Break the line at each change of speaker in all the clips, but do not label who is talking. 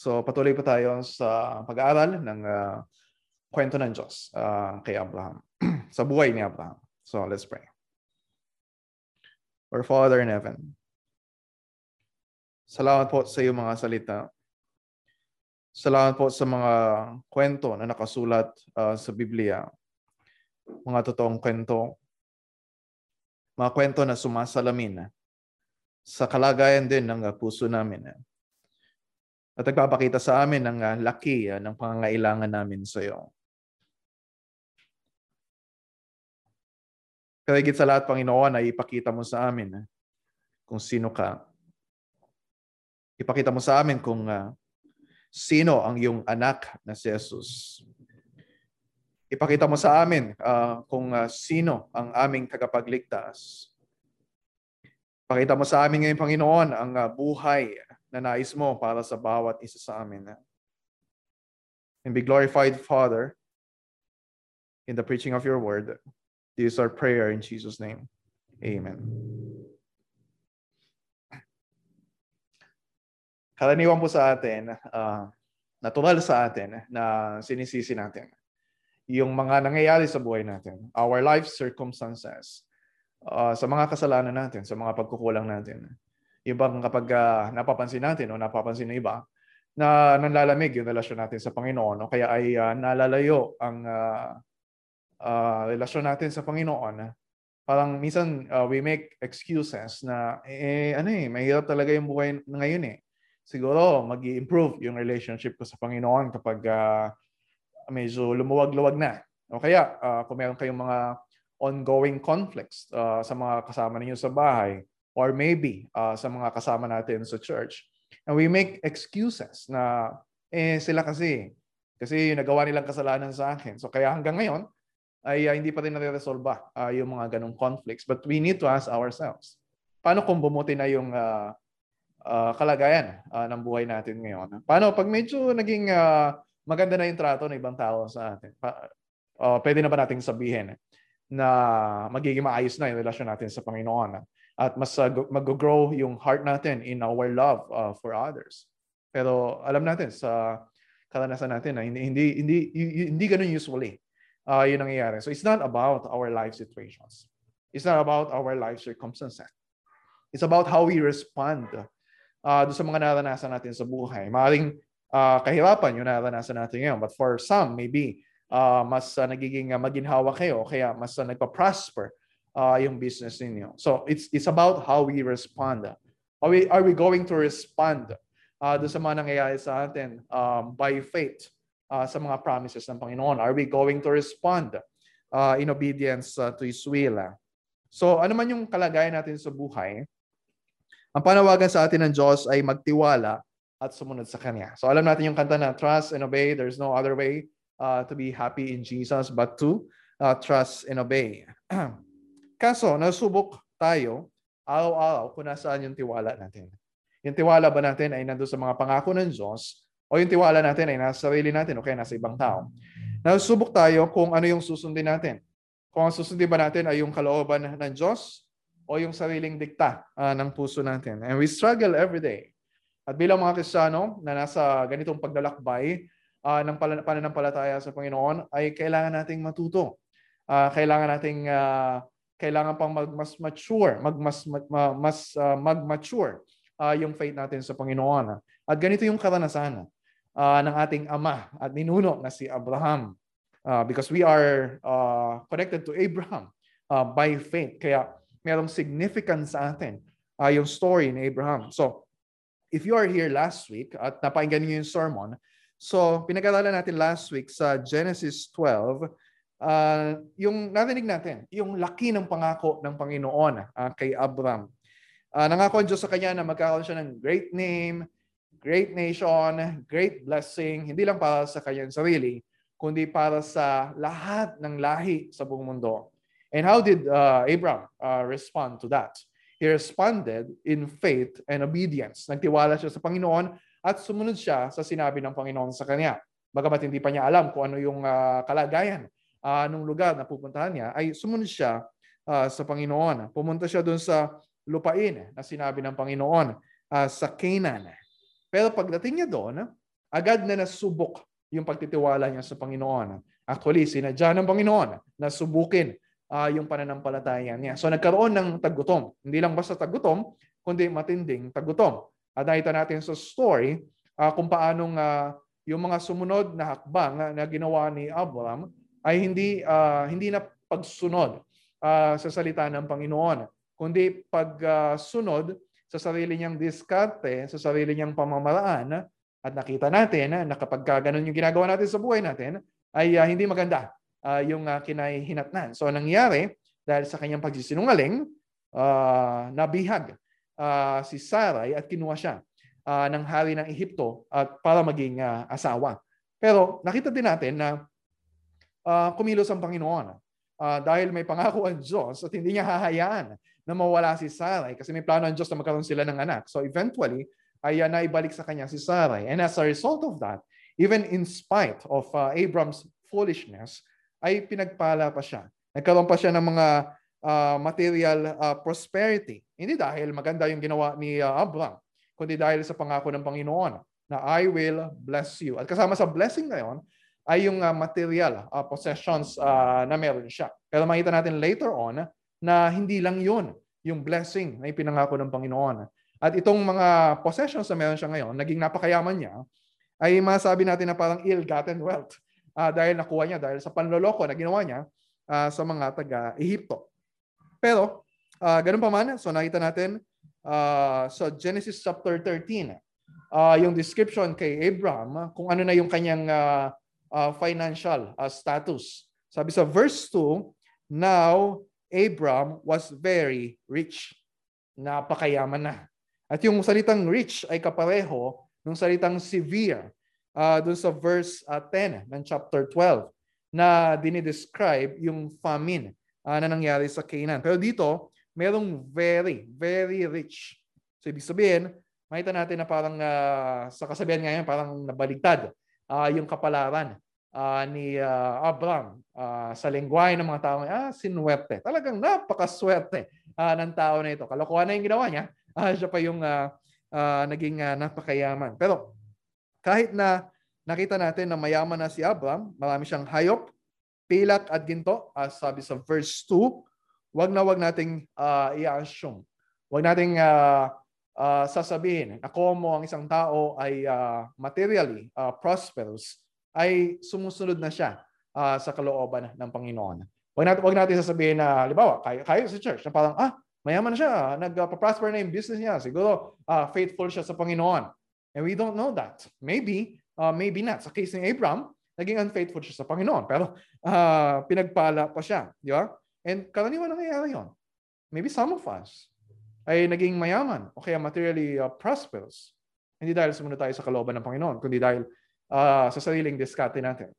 So patuloy po tayo sa pag-aaral ng uh, kwento ng Diyos uh, kay Abraham, sa buhay ni Abraham. So let's pray. Our Father in heaven, salamat po sa iyong mga salita. Salamat po sa mga kwento na nakasulat uh, sa Biblia. Mga totoong kwento. Mga kwento na sumasalamin sa kalagayan din ng puso namin. At nagpapakita sa amin ng uh, laki uh, ng pangangailangan namin sa iyo. Pero higit sa lahat, Panginoon, ay ipakita mo sa amin uh, kung sino ka. Ipakita mo sa amin kung uh, sino ang iyong anak na si Jesus. Ipakita mo sa amin uh, kung uh, sino ang aming tagapagligtas. Pakita mo sa amin ngayon, Panginoon, ang uh, buhay na nais mo para sa bawat isa sa amin. And be glorified, Father, in the preaching of your word. This is our prayer in Jesus' name. Amen. karaniwan po sa atin, uh, natural sa atin na sinisisi natin yung mga nangyayari sa buhay natin, our life circumstances, uh, sa mga kasalanan natin, sa mga pagkukulang natin. Yung bang kapag uh, napapansin natin o napapansin ng iba, na nanlalamig yung relasyon natin sa Panginoon o kaya ay uh, nalalayo ang uh, uh, relasyon natin sa Panginoon, parang minsan uh, we make excuses na eh ano eh mahirap talaga yung buhay ngayon eh. Siguro mag improve yung relationship ko sa Panginoon kapag uh, medyo lumuwag-luwag na. O kaya, uh, kung meron kayong mga ongoing conflicts uh, sa mga kasama ninyo sa bahay or maybe uh, sa mga kasama natin sa church. And we make excuses na eh sila kasi kasi nagawa nilang kasalanan sa akin. So kaya hanggang ngayon ay uh, hindi pa rin nare-resolve uh, yung mga ganong conflicts. But we need to ask ourselves, paano kung bumuti na yung uh, uh, kalagayan uh, ng buhay natin ngayon. Paano pag medyo naging uh, maganda na yung trato ng ibang tao sa atin? Pa, uh, pwede na ba nating sabihin na magiging maayos na yung relasyon natin sa Panginoon at mas uh, mag-grow yung heart natin in our love uh, for others. Pero alam natin sa karanasan natin na hindi hindi hindi hindi ganun usually uh, yun nangyayari. So it's not about our life situations. It's not about our life circumstances. It's about how we respond uh, sa mga naranasan natin sa buhay. Maring uh, kahirapan yung naranasan natin ngayon. But for some, maybe uh, mas uh, nagiging uh, maginhawa kayo kaya mas uh, nagpa-prosper uh, yung business ninyo. So it's it's about how we respond. Are we, are we going to respond uh, doon sa mga nangyayari sa atin um, by faith uh, sa mga promises ng Panginoon? Are we going to respond uh, in obedience uh, to His will? So ano man yung kalagayan natin sa buhay, ang panawagan sa atin ng Diyos ay magtiwala at sumunod sa Kanya. So alam natin yung kanta na trust and obey. There's no other way uh, to be happy in Jesus but to uh, trust and obey. Kaso, nasubok tayo araw-araw kung nasaan yung tiwala natin. Yung tiwala ba natin ay nandun sa mga pangako ng Diyos o yung tiwala natin ay nasa sarili natin o kaya nasa ibang tao. Nasubok tayo kung ano yung susundin natin. Kung ang susundin ba natin ay yung kalooban ng Diyos o yung sariling dikta uh, ng puso natin. And we struggle every day. At bilang mga Kristiyano na nasa ganitong paglalakbay uh, ng pananampalataya sa Panginoon, ay kailangan nating matuto. Uh, kailangan nating uh, kailangan pang mag, mas mature, mag, mas, mag, mas uh, mag-mature uh, yung faith natin sa Panginoon. At ganito yung karanasan uh, ng ating ama at ninuno na si Abraham. Uh, because we are uh, connected to Abraham uh, by faith. Kaya merong significance sa atin uh, yung story ni Abraham. So, if you are here last week at napakinggan niyo yung sermon, so pinag-aralan natin last week sa Genesis 12, uh, yung narinig natin, yung laki ng pangako ng Panginoon uh, kay Abraham. Uh, nangako ang Diyos sa kanya na magkakaroon siya ng great name, great nation, great blessing, hindi lang para sa kanyang sarili, kundi para sa lahat ng lahi sa buong mundo. And how did uh, Abraham uh, respond to that? He responded in faith and obedience. Nagtiwala siya sa Panginoon at sumunod siya sa sinabi ng Panginoon sa kanya. Bagamat hindi pa niya alam kung ano yung uh, kalagayan uh, ng lugar na pupuntahan niya, ay sumunod siya uh, sa Panginoon. Pumunta siya doon sa lupain na sinabi ng Panginoon uh, sa Canaan. Pero pagdating niya doon, agad na nasubok yung pagtitiwala niya sa Panginoon. Actually, sinadya ng Panginoon na subukin uh, yung pananampalataya niya. So nagkaroon ng tagutom. Hindi lang basta tagutom, kundi matinding tagutom. At nakita natin sa story uh, kung paanong uh, yung mga sumunod na hakbang na, na ginawa ni Abraham ay hindi uh, hindi na pagsunod uh, sa salita ng Panginoon, kundi pagsunod uh, sa sarili niyang diskarte, sa sarili niyang pamamaraan. At nakita natin na kapag ganun yung ginagawa natin sa buhay natin, ay uh, hindi maganda uh, yung uh, kinahihinatnan. So nangyari, dahil sa kanyang pagsisinungaling, uh, nabihag uh, si Sarai at kinuha siya uh, ng hari ng Ehipto at para maging uh, asawa. Pero nakita din natin na uh, kumilos ang Panginoon uh, dahil may pangako ang Diyos at hindi niya hahayaan na mawala si Sarai kasi may plano ang Diyos na magkaroon sila ng anak. So eventually, ay uh, naibalik sa kanya si Sarai. And as a result of that, even in spite of uh, Abram's foolishness, ay pinagpala pa siya. Nagkaroon pa siya ng mga uh, material uh, prosperity. Hindi dahil maganda yung ginawa ni uh, Abram, kundi dahil sa pangako ng Panginoon na I will bless you. At kasama sa blessing na yon ay yung uh, material uh, possessions uh, na meron siya. Pero makita natin later on na hindi lang yun yung blessing na ipinangako ng Panginoon. At itong mga possessions na meron siya ngayon, naging napakayaman niya, ay masabi natin na parang ill-gotten wealth uh, dahil nakuha niya dahil sa panloloko na ginawa niya uh, sa mga taga-Ehipto. Pero, uh, ganun pa man, so nakita natin uh, sa Genesis chapter 13, uh, yung description kay Abraham kung ano na yung kanyang uh, uh, financial uh, status. Sabi sa verse 2, Now Abram was very rich. Napakayaman na. At yung salitang rich ay kapareho ng salitang severe uh, dun sa verse uh, 10 ng chapter 12 na dinidescribe yung famine uh, na nangyari sa Canaan. Pero dito, merong very, very rich. So ibig sabihin, makita natin na parang uh, sa kasabihan ngayon, parang nabaligtad uh, yung kapalaran uh, ni uh, Abraham uh, sa lengguwahe ng mga tao. Ah, sinwerte. Talagang napakaswerte uh, ng tao na ito. Kalokohan na yung ginawa niya uh, siya pa yung uh, uh, naging uh, napakayaman. Pero kahit na nakita natin na mayaman na si Abraham, marami siyang hayop, pilak at ginto, as sabi sa verse 2, wag na wag nating uh, i-assume. Wag nating uh, uh, sasabihin na kung ang isang tao ay uh, materially uh, prosperous, ay sumusunod na siya uh, sa kalooban ng Panginoon. Wag natin, wag natin sasabihin na, halimbawa, kayo, kayo sa church, na parang, ah, Mayaman siya, nagpa-prosper na yung business niya. Siguro uh, faithful siya sa Panginoon. And we don't know that. Maybe, uh, maybe not. Sa case ni Abraham, naging unfaithful siya sa Panginoon. Pero uh, pinagpala pa siya. Di ba? And karaniwan nangyayari yun. Maybe some of us ay naging mayaman o kaya materially uh, prosperous. Hindi dahil sumunod tayo sa kalooban ng Panginoon, kundi dahil uh, sa sariling diskarte natin.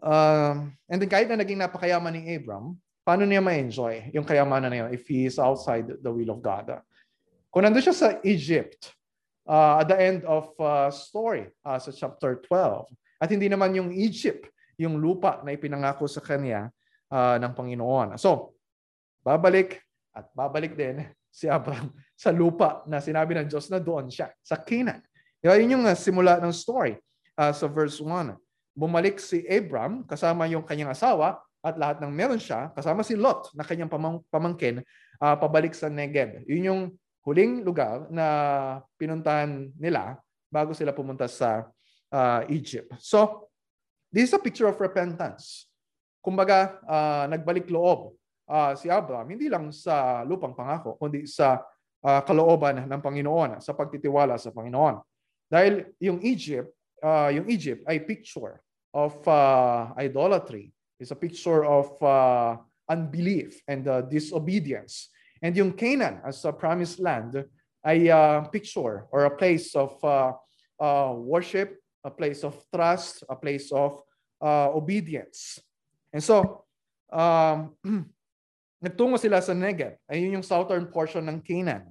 Um, and then kahit na naging napakayaman ni Abram, paano niya ma-enjoy yung kayamanan na yun if he is outside the will of God? Kung nandun siya sa Egypt, uh, at the end of uh, story uh, sa chapter 12, at hindi naman yung Egypt, yung lupa na ipinangako sa kanya uh, ng Panginoon. So, babalik at babalik din si Abraham sa lupa na sinabi ng Diyos na doon siya, sa Canaan. Diba? Yun yung uh, simula ng story uh, sa verse 1. Bumalik si Abraham kasama yung kanyang asawa at lahat ng meron siya, kasama si Lot na kanyang pamang, pamangkin, uh, pabalik sa Negev. Yun yung huling lugar na pinuntahan nila bago sila pumunta sa uh, Egypt. So, this is a picture of repentance. Kumbaga, uh, nagbalik loob uh, si Abraham, hindi lang sa lupang pangako, kundi sa uh, kalooban ng Panginoon, sa pagtitiwala sa Panginoon. Dahil yung Egypt, uh, yung Egypt ay picture of uh, idolatry, is a picture of uh, unbelief and uh, disobedience. And yung Canaan as a promised land ay a picture or a place of uh, uh, worship, a place of trust, a place of uh, obedience. And so, um, nagtungo sila sa Negev. Ayun yung southern portion ng Canaan.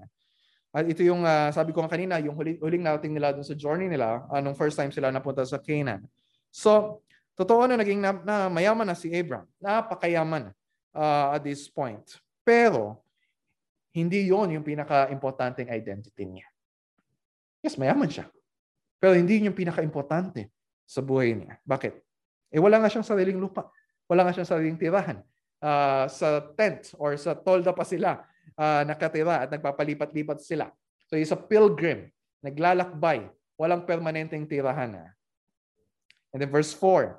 At ito yung, uh, sabi ko kanina, yung huling, huling nating nila dun sa journey nila, uh, nung first time sila napunta sa Canaan. So, Totoo na naging na, na mayaman na si Abraham. Napakayaman uh, at this point. Pero, hindi yon yung pinaka-importanting identity niya. Yes, mayaman siya. Pero hindi yun yung pinaka-importante sa buhay niya. Bakit? Eh wala nga siyang sariling lupa. Wala nga siyang sariling tirahan. Uh, sa tent or sa tolda pa sila uh, nakatira at nagpapalipat-lipat sila. So he's a pilgrim, naglalakbay, walang permanenteng tirahan. And then verse 4,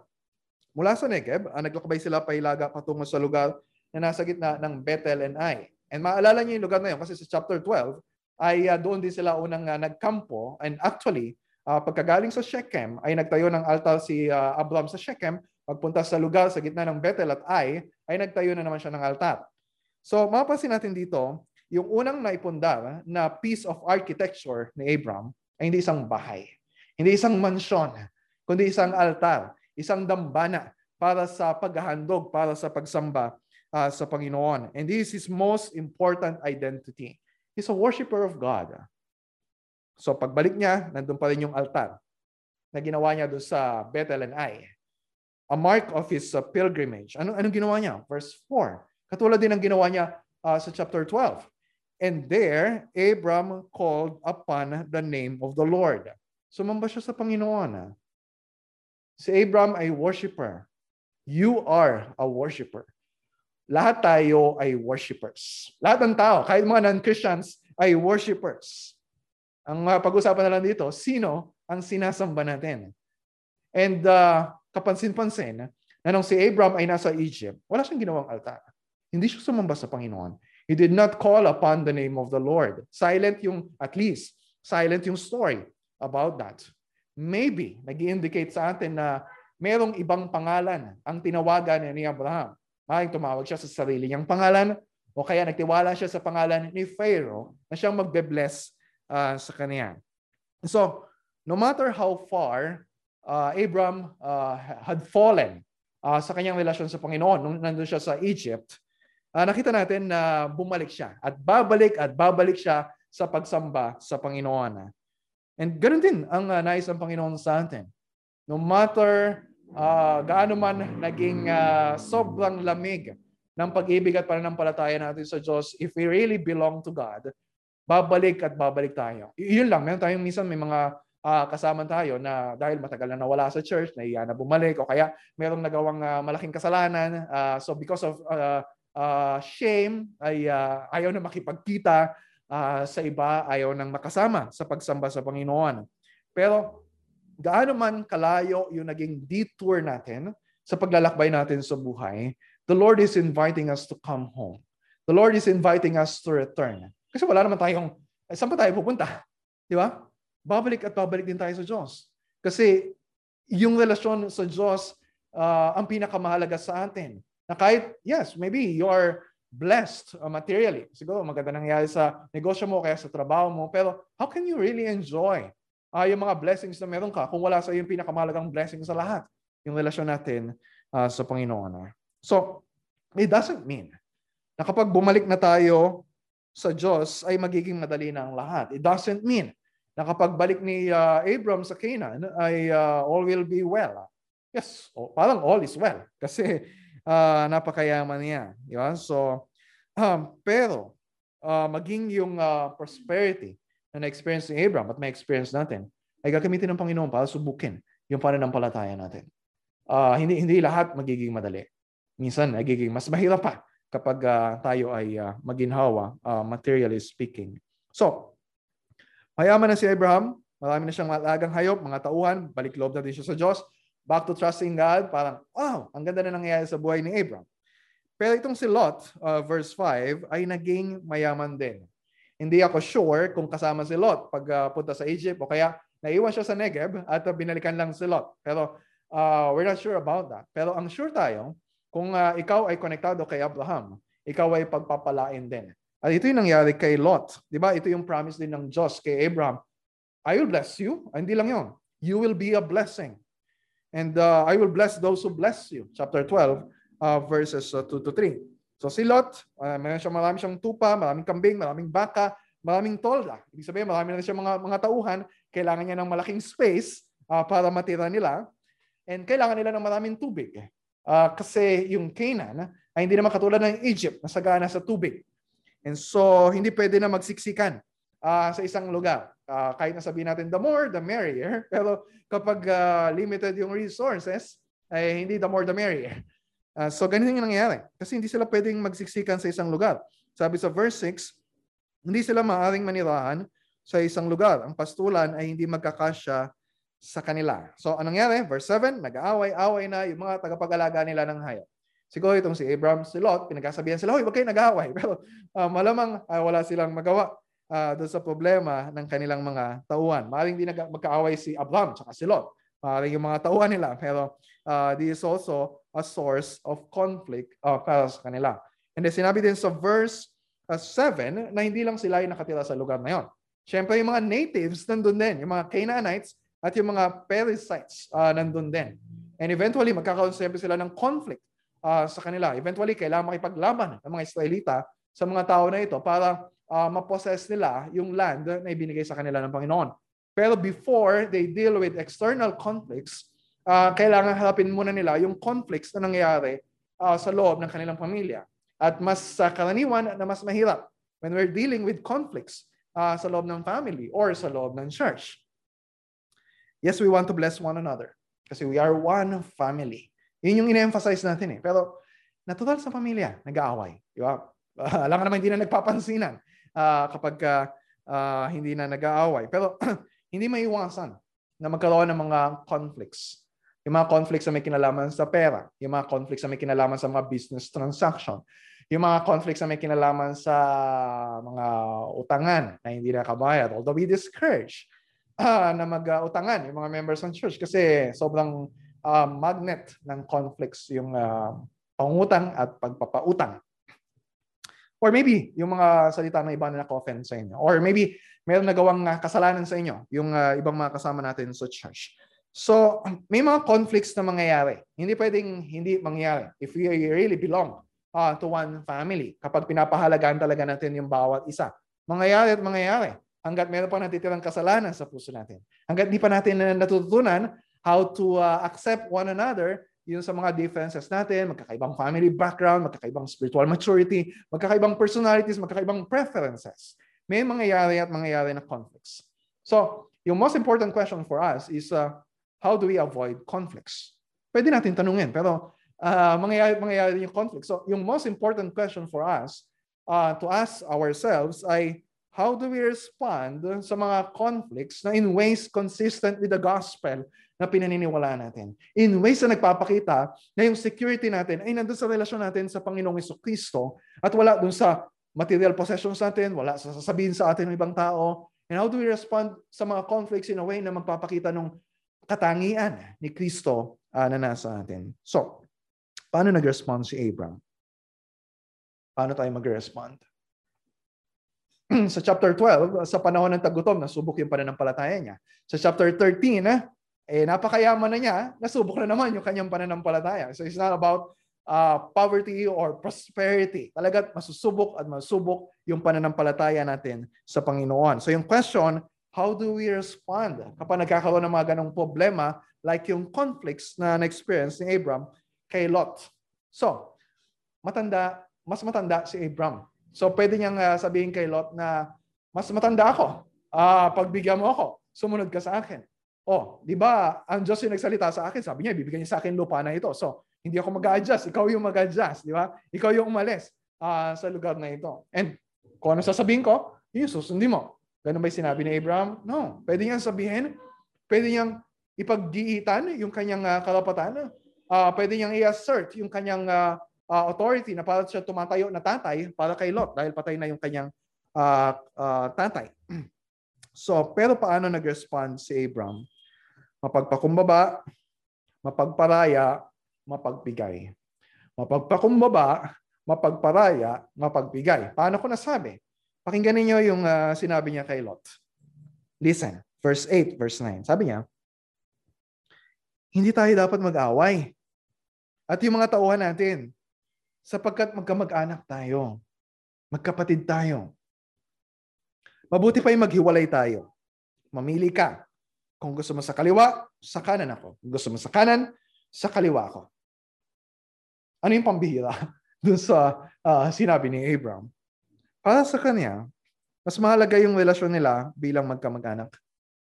mula sa Negev, uh, naglakbay sila pa ilaga patungo sa lugar na nasa gitna ng Bethel and Ai. And maalala niyo yung lugar na yun kasi sa chapter 12 ay uh, doon din sila unang uh, nagkampo and actually uh, pagkagaling sa Shechem ay nagtayo ng altar si uh, Abraham sa Shechem pagpunta sa lugar sa gitna ng Bethel at Ai ay nagtayo na naman siya ng altar. So mapapansin natin dito yung unang naipundar na piece of architecture ni Abraham ay hindi isang bahay, hindi isang mansyon, kundi isang altar, isang dambana para sa paghahandog, para sa pagsamba uh, sa Panginoon. And this is his most important identity. He's a worshiper of God. So pagbalik niya, nandun pa rin yung altar na ginawa niya doon sa Bethel and Ai. A mark of his uh, pilgrimage. Ano, anong ginawa niya? Verse 4. Katulad din ng ginawa niya uh, sa chapter 12. And there, Abram called upon the name of the Lord. Sumamba siya sa Panginoon. Si Abram ay worshiper. You are a worshiper lahat tayo ay worshipers. Lahat ng tao, kahit mga non-Christians, ay worshipers. Ang uh, pag-usapan na lang dito, sino ang sinasamba natin? And uh, kapansin-pansin, na nung si Abram ay nasa Egypt, wala siyang ginawang altar. Hindi siya sumamba sa Panginoon. He did not call upon the name of the Lord. Silent yung, at least, silent yung story about that. Maybe, nag indicate sa atin na merong ibang pangalan ang tinawagan ni Abraham. Maaaring tumawag siya sa sarili niyang pangalan o kaya nagtiwala siya sa pangalan ni Pharaoh na siyang magbe-bless uh, sa kanya. So, no matter how far uh, Abram uh, had fallen uh, sa kanyang relasyon sa Panginoon nung nandun siya sa Egypt, uh, nakita natin na bumalik siya at babalik at babalik siya sa pagsamba sa Panginoon. And ganoon din ang uh, nais ng Panginoon sa atin. No matter uh, gaano man naging uh, sobrang lamig ng pag-ibig at pananampalataya natin sa Diyos, if we really belong to God, babalik at babalik tayo. Y- yun lang, meron tayong minsan may mga uh, kasama tayo na dahil matagal na nawala sa church, naiya na bumalik, o kaya merong nagawang uh, malaking kasalanan. Uh, so because of uh, uh, shame, ay uh, ayaw na makipagkita uh, sa iba, ayaw nang makasama sa pagsamba sa Panginoon. Pero gaano man kalayo yung naging detour natin sa paglalakbay natin sa buhay, the Lord is inviting us to come home. The Lord is inviting us to return. Kasi wala naman tayong, eh, saan pa tayo pupunta? Di ba? Babalik at babalik din tayo sa Diyos. Kasi yung relasyon sa Diyos uh, ang pinakamahalaga sa atin. Na kahit, yes, maybe you are blessed uh, materially. Siguro maganda nangyari sa negosyo mo kaya sa trabaho mo. Pero how can you really enjoy uh, yung mga blessings na meron ka kung wala sa yung pinakamalagang blessing sa lahat, yung relasyon natin uh, sa Panginoon. So, it doesn't mean na kapag bumalik na tayo sa Diyos ay magiging madali na ang lahat. It doesn't mean na kapag balik ni uh, Abram sa Canaan ay uh, all will be well. Yes, oh, parang all is well kasi uh, napakayaman niya. Diba? So, um, pero uh, maging yung uh, prosperity na na-experience ni Abraham at may experience natin, ay gagamitin ng Panginoon para subukin yung pananampalataya natin. Uh, hindi hindi lahat magiging madali. Minsan nagiging mas mahirap pa kapag uh, tayo ay uh, maginhawa, uh, materially speaking. So, mayaman na si Abraham, marami na siyang malagang hayop, mga tauhan, balik loob na din siya sa Diyos, back to trusting God, parang, wow, ang ganda na nangyayari sa buhay ni Abraham. Pero itong si Lot, uh, verse 5, ay naging mayaman din. Hindi ako sure kung kasama si Lot pag uh, sa Egypt o kaya naiwan siya sa Negev at uh, binalikan lang si Lot. Pero uh, we're not sure about that. Pero ang sure tayo, kung uh, ikaw ay konektado kay Abraham, ikaw ay pagpapalain din. At ito yung nangyari kay Lot. Di ba? Ito yung promise din ng Diyos kay Abraham. I will bless you. Ay, hindi lang yon. You will be a blessing. And uh, I will bless those who bless you. Chapter 12, uh, verses uh, 2 to 3. So si Lot, uh, meron siya marami siyang tupa, maraming kambing, maraming baka, maraming tolda. Ibig sabihin, marami na siya mga, mga tauhan. Kailangan niya ng malaking space uh, para matira nila. And kailangan nila ng maraming tubig. Uh, kasi yung Canaan ay hindi naman katulad ng Egypt na sagana sa tubig. And so, hindi pwede na magsiksikan uh, sa isang lugar. Uh, kahit na sabihin natin, the more, the merrier. Pero kapag uh, limited yung resources, ay hindi the more, the merrier. Uh, so ganito yung nangyayari. Kasi hindi sila pwedeng magsiksikan sa isang lugar. Sabi sa verse 6, hindi sila maaaring manirahan sa isang lugar. Ang pastulan ay hindi magkakasya sa kanila. So anong nangyari? Verse 7, nag-aaway-away na yung mga tagapag-alaga nila ng hayop. Siguro itong si Abraham, si Lot, pinagkasabihan sila, Hoy, wag kayo nag-aaway. Pero uh, malamang uh, wala silang magawa uh, doon sa problema ng kanilang mga tauhan. Maaaring di nag- magkaaway si Abraham at si Lot. Maaaring yung mga tauhan nila. Pero uh, this is also a source of conflict uh, para sa kanila. And then sinabi din sa verse uh, 7 na hindi lang sila yung nakatira sa lugar na yon. Siyempre, yung mga natives nandun din. Yung mga Canaanites at yung mga Perizzites uh, nandun din. And eventually, magkakaroon siyempre sila ng conflict uh, sa kanila. Eventually, kailangan makipaglaban ng mga Israelita sa mga tao na ito para uh, mapossess nila yung land na ibinigay sa kanila ng Panginoon. Pero before they deal with external conflicts, uh, kailangan harapin muna nila yung conflicts na nangyayari uh, sa loob ng kanilang pamilya. At mas sa uh, karaniwan na mas mahirap when we're dealing with conflicts uh, sa loob ng family or sa loob ng church. Yes, we want to bless one another kasi we are one family. Yun yung ine-emphasize natin eh. Pero natural sa pamilya, nag-aaway. Di ba? Uh, alam naman hindi na nagpapansinan uh, kapag uh, hindi na nag-aaway. Pero hindi maiwasan na magkaroon ng mga conflicts. Yung mga conflicts na may kinalaman sa pera, yung mga conflicts na may kinalaman sa mga business transaction, yung mga conflicts na may kinalaman sa mga utangan na hindi nakabayad. Although we discourage uh, na mag-utangan yung mga members ng church kasi sobrang uh, magnet ng conflicts yung uh, pangutang at pagpapautang. Or maybe, yung mga salita ng iba na naka-offend sa inyo. Or maybe, meron nagawang uh, kasalanan sa inyo, yung uh, ibang mga kasama natin sa church. So, may mga conflicts na mangyayari. Hindi pwedeng hindi mangyayari if we really belong uh, to one family. Kapag pinapahalagaan talaga natin yung bawat isa. Mangyayari at mangyayari hanggat meron pa natitirang kasalanan sa puso natin. Hanggat di pa natin natututunan how to uh, accept one another yun sa mga differences natin, magkakaibang family background, magkakaibang spiritual maturity, magkakaibang personalities, magkakaibang preferences. May mangyayari at mangyayari na conflicts. So, yung most important question for us is uh, how do we avoid conflicts? Pwede natin tanungin, pero uh, mangyayari, mangyayari yung conflict. So, yung most important question for us uh, to ask ourselves ay how do we respond sa mga conflicts na in ways consistent with the gospel na pinaniniwalaan natin. In ways na nagpapakita na yung security natin ay nandun sa relasyon natin sa Panginoong Iso Kristo at wala dun sa material possessions natin, wala sa sasabihin sa atin ng ibang tao. And how do we respond sa mga conflicts in a way na magpapakita ng katangian ni Kristo uh, na nasa atin. So, paano nag-respond si Abram? Paano tayo mag-respond? sa chapter 12, sa panahon ng tagutom, nasubok yung pananampalataya niya. Sa chapter 13, eh napakayaman na niya, nasubok na naman yung kanyang pananampalataya. So it's not about uh, poverty or prosperity. Talaga masusubok at masubok yung pananampalataya natin sa Panginoon. So yung question, how do we respond kapag nagkakaroon ng mga ganong problema like yung conflicts na na-experience ni Abram kay Lot? So, matanda, mas matanda si Abram. So pwede niyang uh, sabihin kay Lot na mas matanda ako. Uh, pagbigyan mo ako, sumunod ka sa akin. Oh, di ba, ang Diyos yung nagsalita sa akin, sabi niya, bibigyan niya sa akin lupa na ito. So, hindi ako mag-adjust, ikaw yung mag-adjust, di ba? Ikaw yung umalis uh, sa lugar na ito. And kung ano sasabihin ko, yun susundin mo. Ganun ba yung sinabi ni Abraham? No. Pwede niyang sabihin, pwede niyang ipagdiitan yung kanyang uh, karapatan. Uh, pwede niyang i-assert yung kanyang uh, uh, authority na para siya tumatayo na tatay para kay Lot dahil patay na yung kanyang uh, uh, tatay. So, pero paano nag-respond si Abram? Mapagpakumbaba, mapagparaya, mapagbigay. Mapagpakumbaba, mapagparaya, mapagbigay. Paano ko nasabi? Pakinggan ninyo yung uh, sinabi niya kay Lot. Listen, verse 8, verse 9. Sabi niya, hindi tayo dapat mag-away. At yung mga tauhan natin, sapagkat magkamag-anak tayo, magkapatid tayo. Mabuti pa yung maghiwalay tayo. Mamili ka. Kung gusto mo sa kaliwa, sa kanan ako. Kung gusto mo sa kanan, sa kaliwa ako. Ano yung pambihira dun sa uh, sinabi ni Abram? Para sa kanya, Mas mahalaga yung relasyon nila bilang magkamag-anak.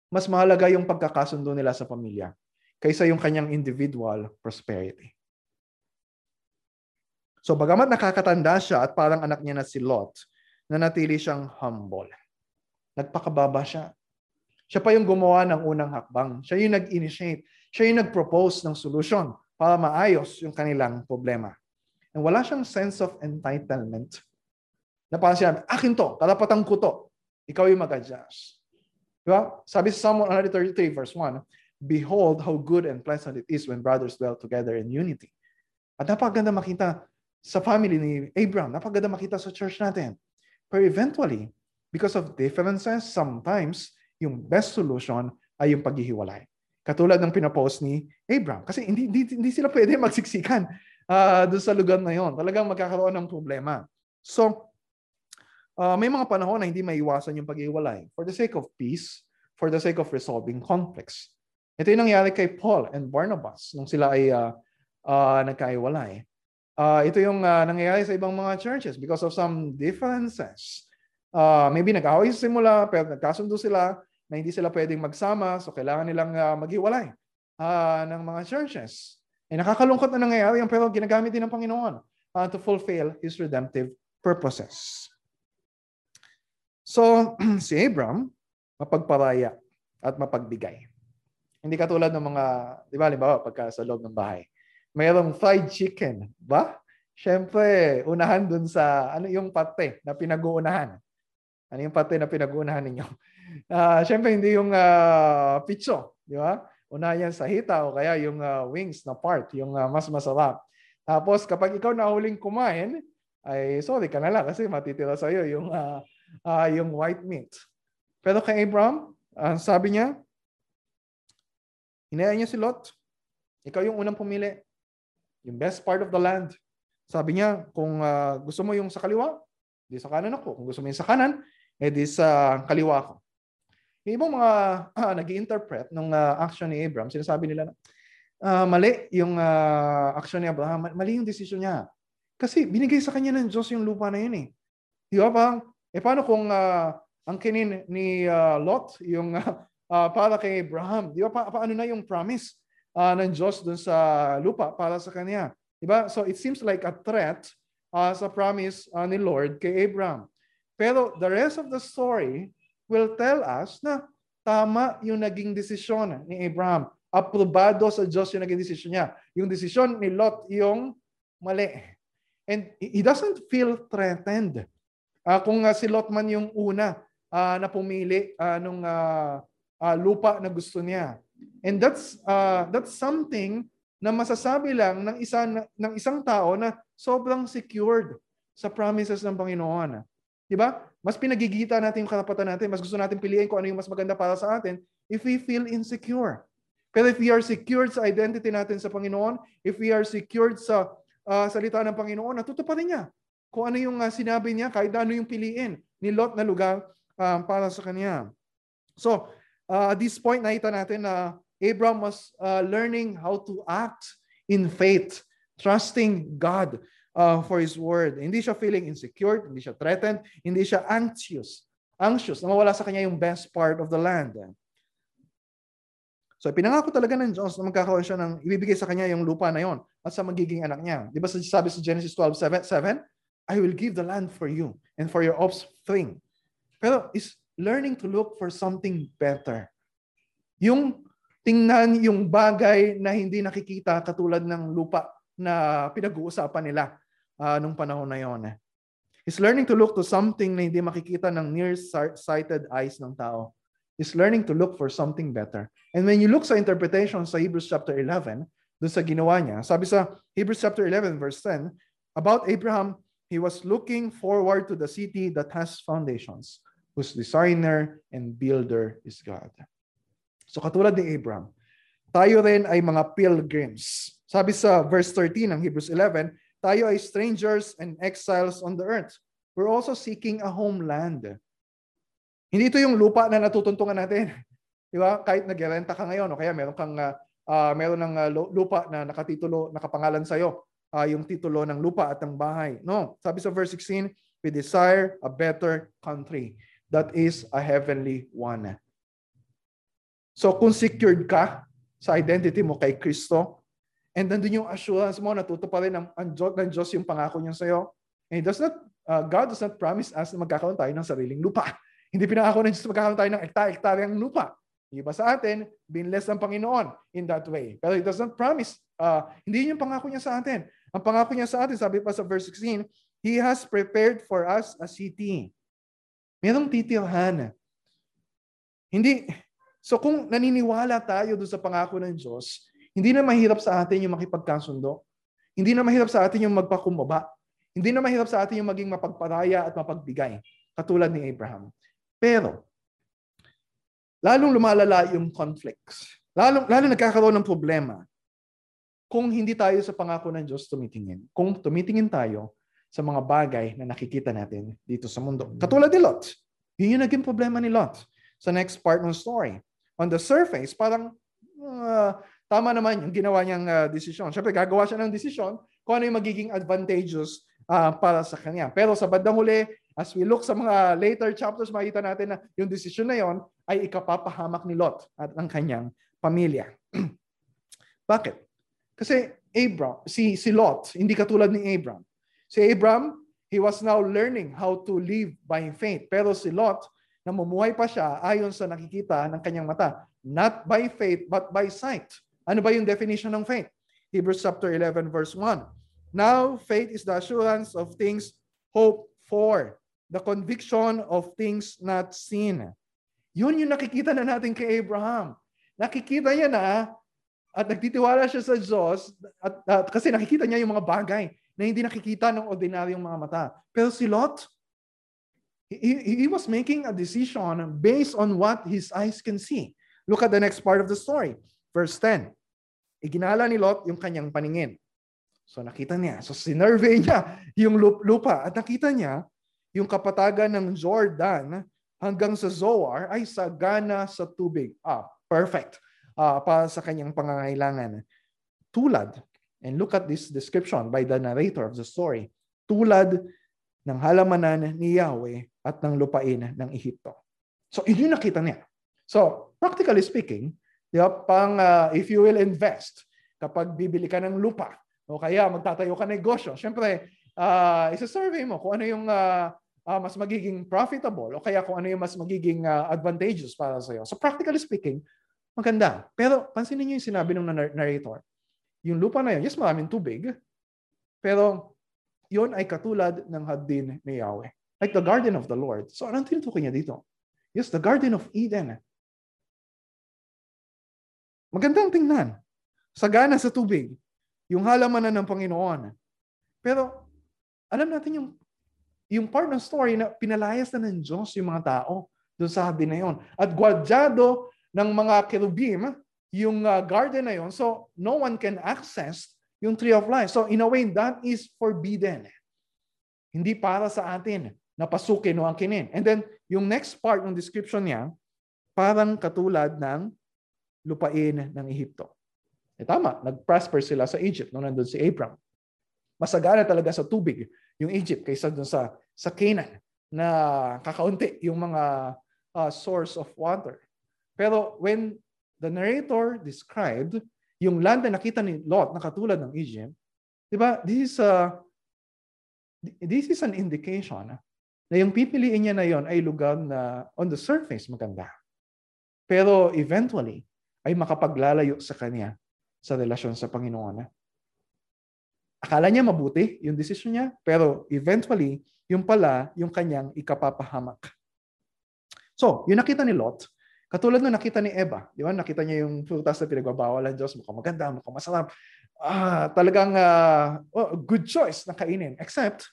Mas mahalaga yung pagkakasundo nila sa pamilya kaysa yung kanyang individual prosperity. So bagamat nakakatanda siya at parang anak niya na si Lot, nanatili siyang humble. Nagpakababa siya. Siya pa yung gumawa ng unang hakbang. Siya yung nag-initiate. Siya yung nag-propose ng solusyon para maayos yung kanilang problema. And wala siyang sense of entitlement. Na parang sinabi, akin to, karapatan ko to. Ikaw yung mag-adjust. Diba? Sabi sa Psalm 133 verse 1, Behold how good and pleasant it is when brothers dwell together in unity. At napakaganda makita sa family ni Abraham. Napaganda makita sa church natin. Pero eventually, because of differences, sometimes yung best solution ay yung paghihiwalay. Katulad ng pinapost ni Abraham. Kasi hindi, hindi, hindi sila pwede magsiksikan uh, doon sa lugar na yon. Talagang magkakaroon ng problema. So, uh, may mga panahon na hindi maiwasan yung paghihiwalay. For the sake of peace, for the sake of resolving conflicts. Ito yung nangyari kay Paul and Barnabas nung sila ay uh, uh, nagkaiwalay. Uh, ito yung uh, nangyayari sa ibang mga churches because of some differences. Uh, maybe nag-away simula, pero nagkasundo sila na hindi sila pwedeng magsama, so kailangan nilang uh, maghiwalay uh, ng mga churches. Eh, nakakalungkot na nangyayari yan, pero ginagamit din ng Panginoon uh, to fulfill His redemptive purposes. So, si Abram, mapagparaya at mapagbigay. Hindi katulad ng mga, di ba, limbawa, pagka sa loob ng bahay mayroong fried chicken, ba? Siyempre, unahan dun sa, ano yung pate na pinag-uunahan? Ano yung pate na pinag-uunahan ninyo? Uh, Siyempre, hindi yung uh, pizzo, di ba? Unahan yan sa hita o kaya yung uh, wings na part, yung uh, mas masarap. Tapos, kapag ikaw na huling kumain, ay sorry ka na lang kasi matitira sa iyo yung, uh, uh, yung white meat. Pero kay Abraham, uh, sabi niya, hinayaan niya si Lot. Ikaw yung unang pumili. Yung best part of the land. Sabi niya, kung uh, gusto mo yung sa kaliwa, di sa kanan ako. Kung gusto mo yung sa kanan, eh di sa kaliwa ko. Yung ibang mga uh, nag interpret ng uh, action ni Abraham, sinasabi nila na uh, mali yung uh, action ni Abraham, mali yung decision niya. Kasi binigay sa kanya ng Diyos yung lupa na yun eh. Di ba ba? Eh paano kung uh, ang kinin ni uh, Lot, yung uh, uh, para kay Abraham, di ba pa, paano na yung promise? uh, ng Diyos dun sa lupa para sa kanya. Diba? So it seems like a threat uh, sa promise uh, ni Lord kay Abraham. Pero the rest of the story will tell us na tama yung naging desisyon ni Abraham. Aprobado sa Diyos yung naging desisyon niya. Yung desisyon ni Lot yung mali. And he doesn't feel threatened. Uh, kung uh, si Lot man yung una uh, na pumili uh, nung uh, uh, lupa na gusto niya. And that's uh, that's something na masasabi lang ng isa ng isang tao na sobrang secured sa promises ng Panginoon. 'Di ba? Mas pinagigita natin yung karapatan natin, mas gusto natin piliin kung ano yung mas maganda para sa atin if we feel insecure. Pero if we are secured sa identity natin sa Panginoon, if we are secured sa uh, salita ng Panginoon, natutuparin niya kung ano yung uh, sinabi niya, kahit ano yung piliin ni Lot na lugar uh, para sa kanya. So, uh, at this point, nakita natin na Abraham was uh, learning how to act in faith, trusting God uh, for His word. Hindi siya feeling insecure, hindi siya threatened, hindi siya anxious. Anxious na mawala sa kanya yung best part of the land. So, pinangako talaga ng Diyos na magkakaroon siya ng, ibibigay sa kanya yung lupa na yon at sa magiging anak niya. Di ba sabi sa Genesis 12, 7, 7, I will give the land for you and for your offspring. Pero is learning to look for something better. Yung tingnan yung bagay na hindi nakikita katulad ng lupa na pinag-uusapan nila uh, nung panahon na yon. He's learning to look to something na hindi makikita ng near-sighted eyes ng tao. He's learning to look for something better. And when you look sa interpretation sa Hebrews chapter 11, doon sa ginawa niya, sabi sa Hebrews chapter 11 verse 10, about Abraham, he was looking forward to the city that has foundations whose designer and builder is God. So katulad ni Abraham, tayo rin ay mga pilgrims. Sabi sa verse 13 ng Hebrews 11, tayo ay strangers and exiles on the earth. We're also seeking a homeland. Hindi ito yung lupa na natutuntungan natin. Di ba? Kahit nagrenta ka ngayon o kaya meron kang uh, uh, meron ng uh, lupa na nakatitulo, nakapangalan sa iyo, uh, yung titulo ng lupa at ng bahay. No. Sabi sa verse 16, we desire a better country that is a heavenly one. So kung secured ka sa identity mo kay Kristo, and nandun yung assurance mo, natuto pa rin ng, ng Diyos yung pangako niya sa'yo, and does not, uh, God does not promise us na magkakaroon tayo ng sariling lupa. Hindi pinangako ng Diyos magkakaroon tayo ng ekta-ektaryang lupa. Iba sa atin, binless ng Panginoon in that way. Pero it does not promise, uh, hindi yun yung pangako niya sa atin. Ang pangako niya sa atin, sabi pa sa verse 16, He has prepared for us a city. Merong titirhan. Hindi, So kung naniniwala tayo doon sa pangako ng Diyos, hindi na mahirap sa atin yung makipagkasundo. Hindi na mahirap sa atin yung magpakumbaba. Hindi na mahirap sa atin yung maging mapagparaya at mapagbigay, katulad ni Abraham. Pero, lalong lumalala yung conflicts. Lalong, lalong nagkakaroon ng problema kung hindi tayo sa pangako ng Diyos tumitingin. Kung tumitingin tayo sa mga bagay na nakikita natin dito sa mundo. Katulad ni Lot. Yun yung naging problema ni Lot sa next part ng story on the surface, parang uh, tama naman yung ginawa niyang uh, desisyon. Siyempre, gagawa siya ng desisyon kung ano yung magiging advantageous uh, para sa kanya. Pero sa bandang huli, as we look sa mga later chapters, makita natin na yung desisyon na yon ay ikapapahamak ni Lot at ang kanyang pamilya. Bakit? Kasi Abram, si, si Lot, hindi katulad ni Abram. Si Abram, he was now learning how to live by faith. Pero si Lot, namumuhay pa siya ayon sa nakikita ng kanyang mata. Not by faith, but by sight. Ano ba yung definition ng faith? Hebrews chapter 11 verse 1. Now, faith is the assurance of things hoped for, the conviction of things not seen. Yun yung nakikita na natin kay Abraham. Nakikita niya na at nagtitiwala siya sa Diyos at, at kasi nakikita niya yung mga bagay na hindi nakikita ng ordinaryong mga mata. Pero si Lot, He, he was making a decision based on what his eyes can see. Look at the next part of the story. Verse 10. Iginala ni Lot yung kanyang paningin. So nakita niya. So sinurvey niya yung lupa at nakita niya yung kapatagan ng Jordan hanggang sa Zoar ay sagana sa tubig. Ah, perfect. Uh, para sa kanyang pangangailangan. Tulad, and look at this description by the narrator of the story. Tulad ng halamanan ni Yahweh at ng lupain ng Ehipto. So, yun yung nakita niya. So, practically speaking, ba, pang uh, if you will invest, kapag bibili ka ng lupa, o kaya magtatayo ka ng negosyo, syempre, uh, isa-survey mo kung ano yung uh, uh, mas magiging profitable o kaya kung ano yung mas magiging uh, advantageous para sa iyo. So practically speaking, maganda. Pero pansinin niyo yung sinabi ng narrator. Yung lupa na yun, yes, maraming tubig, pero yon ay katulad ng hadin ni Yahweh. Like the garden of the Lord. So anong tinutukoy niya dito? Yes, the garden of Eden. Magandang tingnan. Sagana sa tubig. Yung halamanan ng Panginoon. Pero alam natin yung yung part ng story na pinalayas na ng Diyos yung mga tao doon sa hadin na yon. At gwadyado ng mga kerubim yung uh, garden na yon. So no one can access yung tree of life. So in a way, that is forbidden. Hindi para sa atin na pasukin o angkinin. And then, yung next part ng description niya, parang katulad ng lupain ng Ehipto. E tama, nag-prosper sila sa Egypt nung nandun si Abram. Masagana talaga sa tubig yung Egypt kaysa dun sa, sa Canaan na kakaunti yung mga uh, source of water. Pero when the narrator described yung land na nakita ni Lot na katulad ng Egypt, di ba, this is, a, this is an indication na yung pipiliin niya na yon ay lugar na on the surface maganda. Pero eventually, ay makapaglalayo sa kanya sa relasyon sa Panginoon. Akala niya mabuti yung decision niya, pero eventually, yung pala, yung kanyang ikapapahamak. So, yung nakita ni Lot, Katulad nung nakita ni Eva, di ba? Nakita niya yung prutas na pinagbabawalan Diyos, mukhang maganda, mukhang masarap. Ah, talagang uh, oh, good choice na kainin. Except,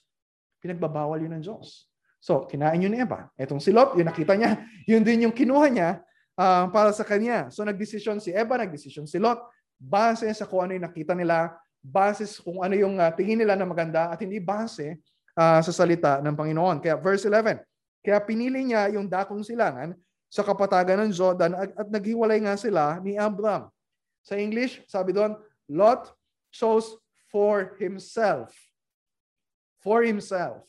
pinagbabawal yun ng Diyos. So, kinain yun ni Eva. Etong si Lot, yun nakita niya, yun din yung kinuha niya uh, para sa kanya. So, nagdesisyon si Eva, nagdesisyon si Lot, base sa kung ano yung nakita nila, base kung ano yung uh, tingin nila na maganda, at hindi base uh, sa salita ng Panginoon. Kaya verse 11, kaya pinili niya yung dakong silangan sa kapatagan ng Jordan at, at naghiwalay nga sila ni Abram. Sa English, sabi doon, Lot chose for himself. For himself.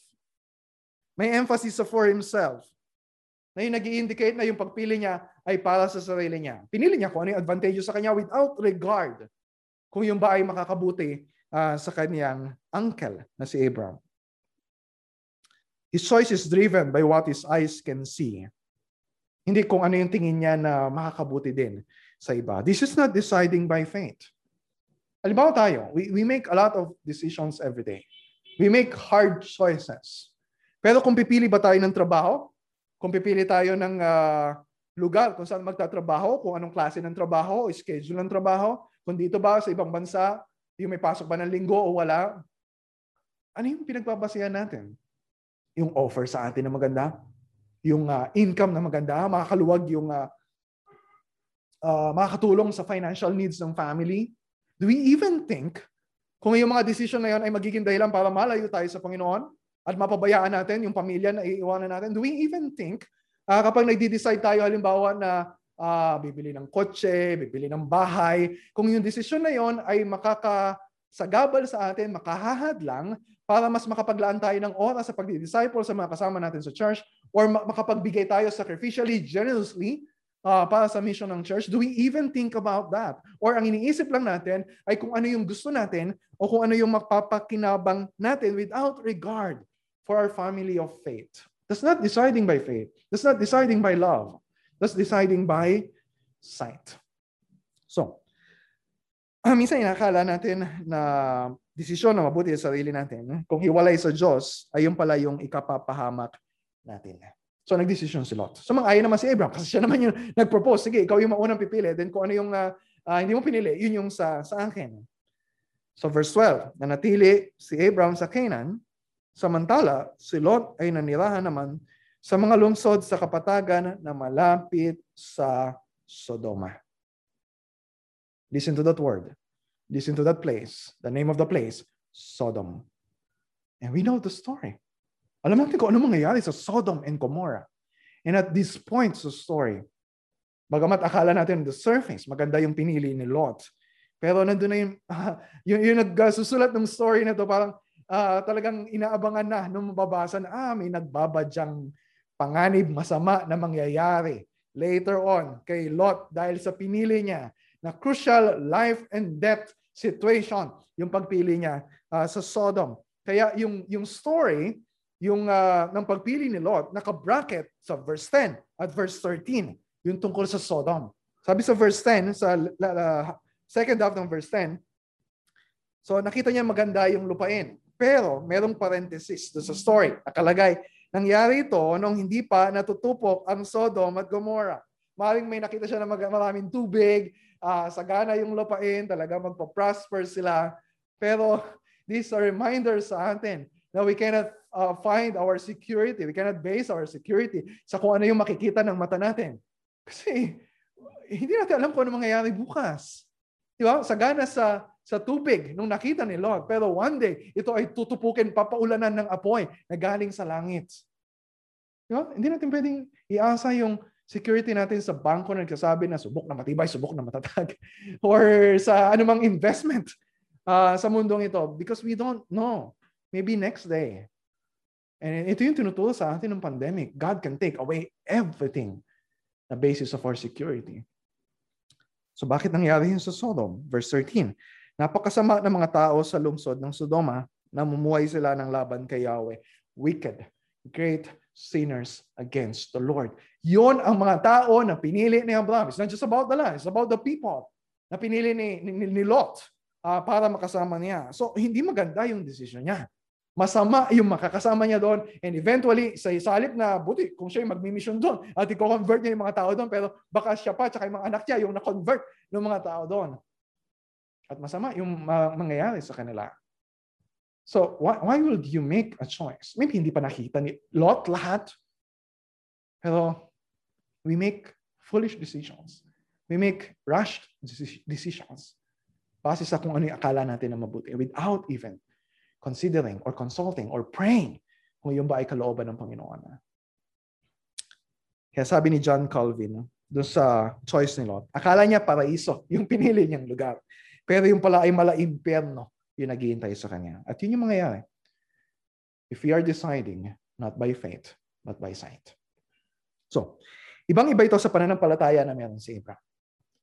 May emphasis sa for himself. na yung nag indicate na yung pagpili niya ay para sa sarili niya. Pinili niya kung ano yung advantage sa kanya without regard kung yung ba ay makakabuti uh, sa kanyang uncle na si Abraham. His choice is driven by what his eyes can see. Hindi kung ano yung tingin niya na makakabuti din sa iba. This is not deciding by faith. Halimbawa tayo, we, we make a lot of decisions every day. We make hard choices. Pero kung pipili ba tayo ng trabaho, kung pipili tayo ng uh, lugar kung saan magtatrabaho, kung anong klase ng trabaho, schedule ng trabaho, kung dito ba sa ibang bansa, yung may pasok ba ng linggo o wala, ano yung pinagbabasehan natin? Yung offer sa atin na maganda? Yung uh, income na maganda? Makakaluwag yung uh, uh, makakatulong sa financial needs ng family? Do we even think kung yung mga decision na yun ay magiging dahilan para malayo tayo sa Panginoon? at mapabayaan natin yung pamilya na iiwanan natin? Do we even think uh, kapag nagde-decide tayo halimbawa na uh, bibili ng kotse, bibili ng bahay, kung yung desisyon na yon ay makakasagabal sa atin, makahahadlang para mas makapaglaan tayo ng oras sa pagdi-disciple sa mga kasama natin sa church or makapagbigay tayo sacrificially, generously uh, para sa mission ng church, do we even think about that? Or ang iniisip lang natin ay kung ano yung gusto natin o kung ano yung mapapakinabang natin without regard for our family of faith. That's not deciding by faith. That's not deciding by love. That's deciding by sight. So, uh, minsan inakala natin na desisyon na mabuti sa sarili natin, kung hiwalay sa Diyos, ay yung pala yung ikapapahamak natin. So, nagdesisyon si Lot. So, mang-ayon naman si Abraham kasi siya naman yung nag-propose. Sige, ikaw yung maunang pipili. Then kung ano yung uh, uh, hindi mo pinili, yun yung sa, sa akin. So, verse 12, na natili si Abraham sa Canaan, Samantala, si Lot ay nanirahan naman sa mga lungsod sa kapatagan na malapit sa Sodoma. Listen to that word. Listen to that place. The name of the place, Sodom. And we know the story. Alam natin kung ano mangyayari sa Sodom and Gomorrah. And at this point sa story, bagamat akala natin the surface, maganda yung pinili ni Lot. Pero nandun na yung, uh, yung, yung nagsusulat ng story na to, parang uh, talagang inaabangan na nung mababasa na, ah, may nagbabadyang panganib masama na mangyayari later on kay Lot dahil sa pinili niya na crucial life and death situation yung pagpili niya uh, sa Sodom. Kaya yung yung story yung uh, ng pagpili ni Lot naka-bracket sa verse 10 at verse 13 yung tungkol sa Sodom. Sabi sa verse 10 sa uh, second half ng verse 10 So nakita niya maganda yung lupain. Pero merong parenthesis do sa story. Nakalagay, nangyari ito nung hindi pa natutupok ang Sodom at Gomorrah. Maring may nakita siya na mag- maraming tubig, uh, sagana yung lupain, talaga magpa-prosper sila. Pero this is a reminder sa atin na we cannot uh, find our security, we cannot base our security sa kung ano yung makikita ng mata natin. Kasi hindi natin alam kung ano mangyayari bukas. Di ba? Sagana sa sa tubig nung nakita ni Lot. Pero one day, ito ay tutupukin, papaulanan ng apoy na galing sa langit. Diba? Hindi natin pwedeng iasa yung security natin sa bangko na nagsasabi na subok na matibay, subok na matatag. Or sa anumang investment uh, sa mundong ito. Because we don't know. Maybe next day. And ito yung tinuturo sa atin ng pandemic. God can take away everything na basis of our security. So bakit nangyari yun sa Sodom? Verse 13. Napakasama ng mga tao sa lungsod ng Sodoma, namumuhay sila ng laban kay Yahweh. Wicked, great sinners against the Lord. Yon ang mga tao na pinili ni Abraham. It's not just about the land, it's about the people na pinili ni, ni, ni Lot uh, para makasama niya. So, hindi maganda yung decision niya. Masama yung makakasama niya doon. And eventually, sa salip na buti kung siya yung magmi-mission doon at i-convert niya yung mga tao doon, pero baka siya pa at yung mga anak niya yung na-convert ng mga tao doon at masama yung mangyayari sa kanila. So, why, why would you make a choice? Maybe hindi pa nakita ni Lot lahat. Pero we make foolish decisions. We make rushed decisions base sa kung ano yung akala natin na mabuti without even considering or consulting or praying kung yung ba ay kalooban ng Panginoon. Kaya sabi ni John Calvin, doon sa choice ni Lot, akala niya paraiso yung pinili niyang lugar. Pero yung pala ay mala impyerno yung naghihintay sa kanya. At yun yung mangyayari. If we are deciding not by faith, but by sight. So, ibang-iba ito sa pananampalataya na meron si Abraham.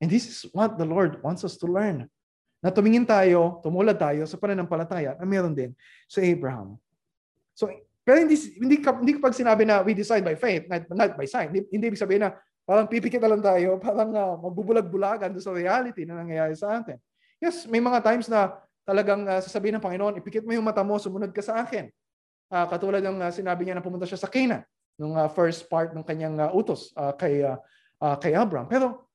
And this is what the Lord wants us to learn. Na tumingin tayo, tumulad tayo sa pananampalataya na meron din sa Abraham. So, pero hindi, hindi, hindi kapag sinabi na we decide by faith, not, not by sight. Hindi, hindi ibig sabihin na parang pipikit na lang tayo, parang uh, magbubulag-bulagan sa reality na nangyayari sa atin. Yes, may mga times na talagang uh, sasabihin ng Panginoon, ipikit mo yung mata mo, sumunod ka sa akin. Uh, katulad ng uh, sinabi niya na pumunta siya sa Canaan, nung uh, first part ng kanyang uh, utos uh, kay, uh, uh, kay Abraham. Pero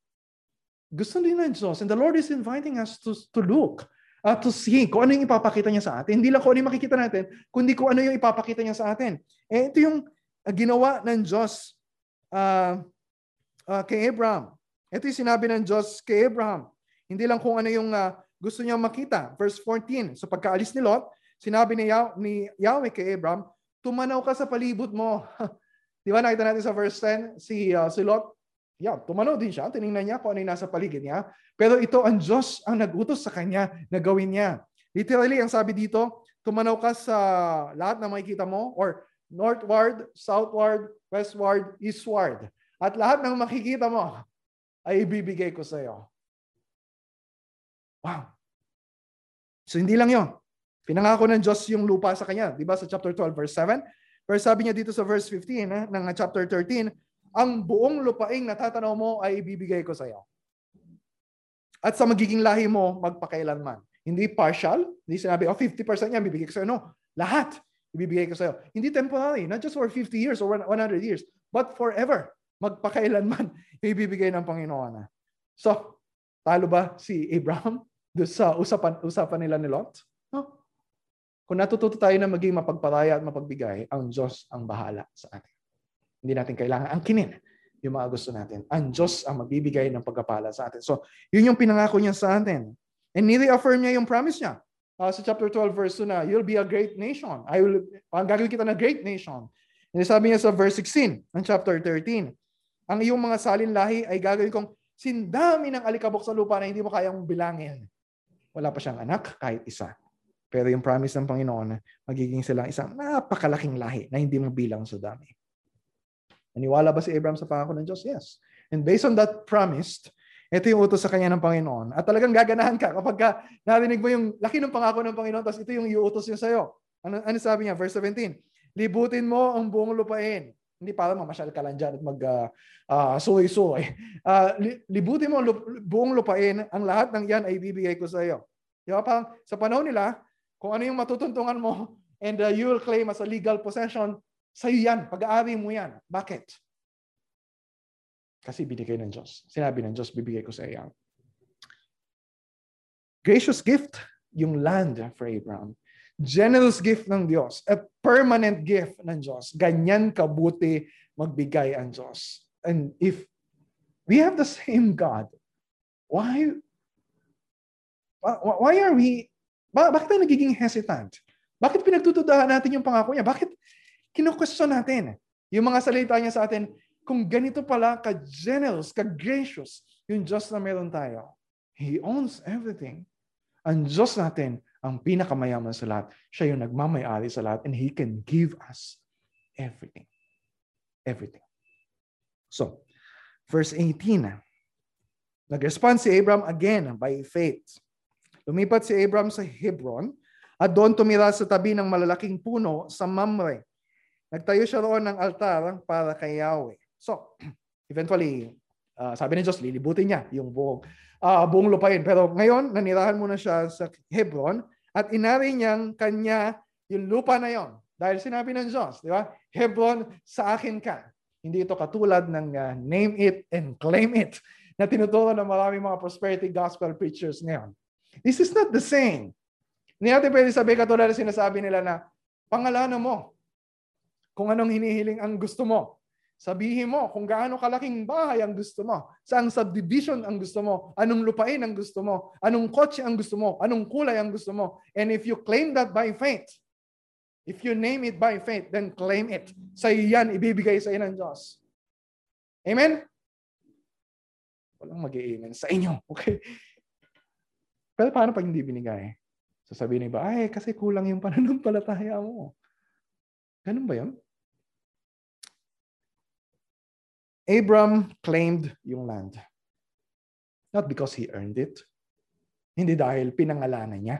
gusto din ng Diyos, and the Lord is inviting us to, to look uh, to see kung ano yung ipapakita niya sa atin. Hindi lang kung ano yung makikita natin, kundi kung ano yung ipapakita niya sa atin. Eh, ito yung uh, ginawa ng Diyos uh, uh, kay Abraham. Ito yung sinabi ng Diyos kay Abraham. Hindi lang kung ano yung uh, gusto niya makita. Verse 14, so pagkaalis ni Lot, sinabi ni, Yah- ni Yahweh kay Abraham, tumanaw ka sa palibot mo. Di ba nakita natin sa verse 10, si, uh, si Lot, yeah, tumanaw din siya, tiningnan niya kung ano yung nasa paligid niya. Pero ito ang Diyos ang nagutos sa kanya na gawin niya. Literally, ang sabi dito, tumanaw ka sa lahat na makikita mo or northward, southward, westward, eastward. At lahat ng makikita mo ay ibibigay ko sa iyo. Wow. So hindi lang yon. Pinangako ng Diyos yung lupa sa kanya. Di ba sa chapter 12 verse 7? Pero sabi niya dito sa verse 15 eh, ng chapter 13, ang buong lupaing natatanaw mo ay ibibigay ko sa iyo. At sa magiging lahi mo, magpakailanman. Hindi partial. Hindi sinabi, oh, 50% yan, bibigay ko sa iyo. No, lahat ibibigay ko sa iyo. Hindi temporary, not just for 50 years or 100 years, but forever. Magpakailanman, ibibigay ng Panginoon. So, talo ba si Abraham sa usapan, usapan nila ni Lot? No. Kung natututo tayo na maging mapagparaya at mapagbigay, ang Diyos ang bahala sa atin. Hindi natin kailangan angkinin yung mga gusto natin. Ang Diyos ang magbibigay ng pagkapala sa atin. So, yun yung pinangako niya sa atin. And ni-reaffirm niya yung promise niya. Uh, sa chapter 12, verse 2 na, you'll be a great nation. I will, ang gagawin kita na great nation. And sabi niya sa verse 16 ng chapter 13, ang iyong mga salin lahi ay gagawin kong sindami ng alikabok sa lupa na hindi mo kayang bilangin. Wala pa siyang anak, kahit isa. Pero yung promise ng Panginoon, magiging sila isang napakalaking lahi na hindi mo bilang sa dami. Naniwala ba si Abraham sa pangako ng Diyos? Yes. And based on that promise, ito yung utos sa kanya ng Panginoon. At talagang gaganahan ka kapag ka narinig mo yung laki ng pangako ng Panginoon, tapos ito yung iuutos niya sa'yo. Ano, ano sabi niya? Verse 17. Libutin mo ang buong lupain. Hindi para mamasyal ka lang dyan at mag uh, uh, suy-suy. Uh, libutin mo ang buong lupain. Ang lahat ng yan ay ibibigay ko sa iyo. Di ba? Parang sa panahon nila, kung ano yung matutuntungan mo and uh, you will claim as a legal possession, Sa'yo yan. Pag-aari mo yan. Bakit? Kasi binigay ng Diyos. Sinabi ng Diyos, bibigay ko sa iyo. Gracious gift, yung land for Abraham. Generous gift ng Diyos. A permanent gift ng Diyos. Ganyan kabuti magbigay ang Diyos. And if we have the same God, why why are we bakit tayo nagiging hesitant? Bakit pinagtutudahan natin yung pangako niya? Bakit Kino-question natin yung mga salita niya sa atin, kung ganito pala ka-generous, ka-gracious, yung Diyos na meron tayo. He owns everything. Ang Diyos natin, ang pinakamayaman sa lahat. Siya yung nagmamayari sa lahat and He can give us everything. Everything. So, verse 18. Nag-respond si Abraham again by faith. Lumipat si Abraham sa Hebron at doon tumira sa tabi ng malalaking puno sa Mamre Nagtayo siya roon ng altar para kay Yahweh. So, eventually, uh, sabi ni Diyos, lilibutin niya yung buong, uh, buong lupain. Pero ngayon, nanirahan muna siya sa Hebron at inari niyang kanya yung lupa na yon. Dahil sinabi ng Diyos, di ba? Hebron, sa akin ka. Hindi ito katulad ng uh, name it and claim it na tinuturo ng maraming mga prosperity gospel preachers ngayon. This is not the same. Hindi natin pwede sabihin katulad na sinasabi nila na pangalanan mo, kung anong hinihiling ang gusto mo. Sabihin mo kung gaano kalaking bahay ang gusto mo, saang subdivision ang gusto mo, anong lupain ang gusto mo, anong kotse ang gusto mo, anong kulay ang gusto mo. And if you claim that by faith, if you name it by faith, then claim it. Sa yan, ibibigay sa iyo ng Diyos. Amen? Walang mag amen sa inyo. Okay? Pero paano pag hindi binigay? Sasabihin so, ba, ay, kasi kulang yung pananampalataya mo. Ganun ba yun? Abram claimed yung land. Not because he earned it. Hindi dahil pinangalanan niya,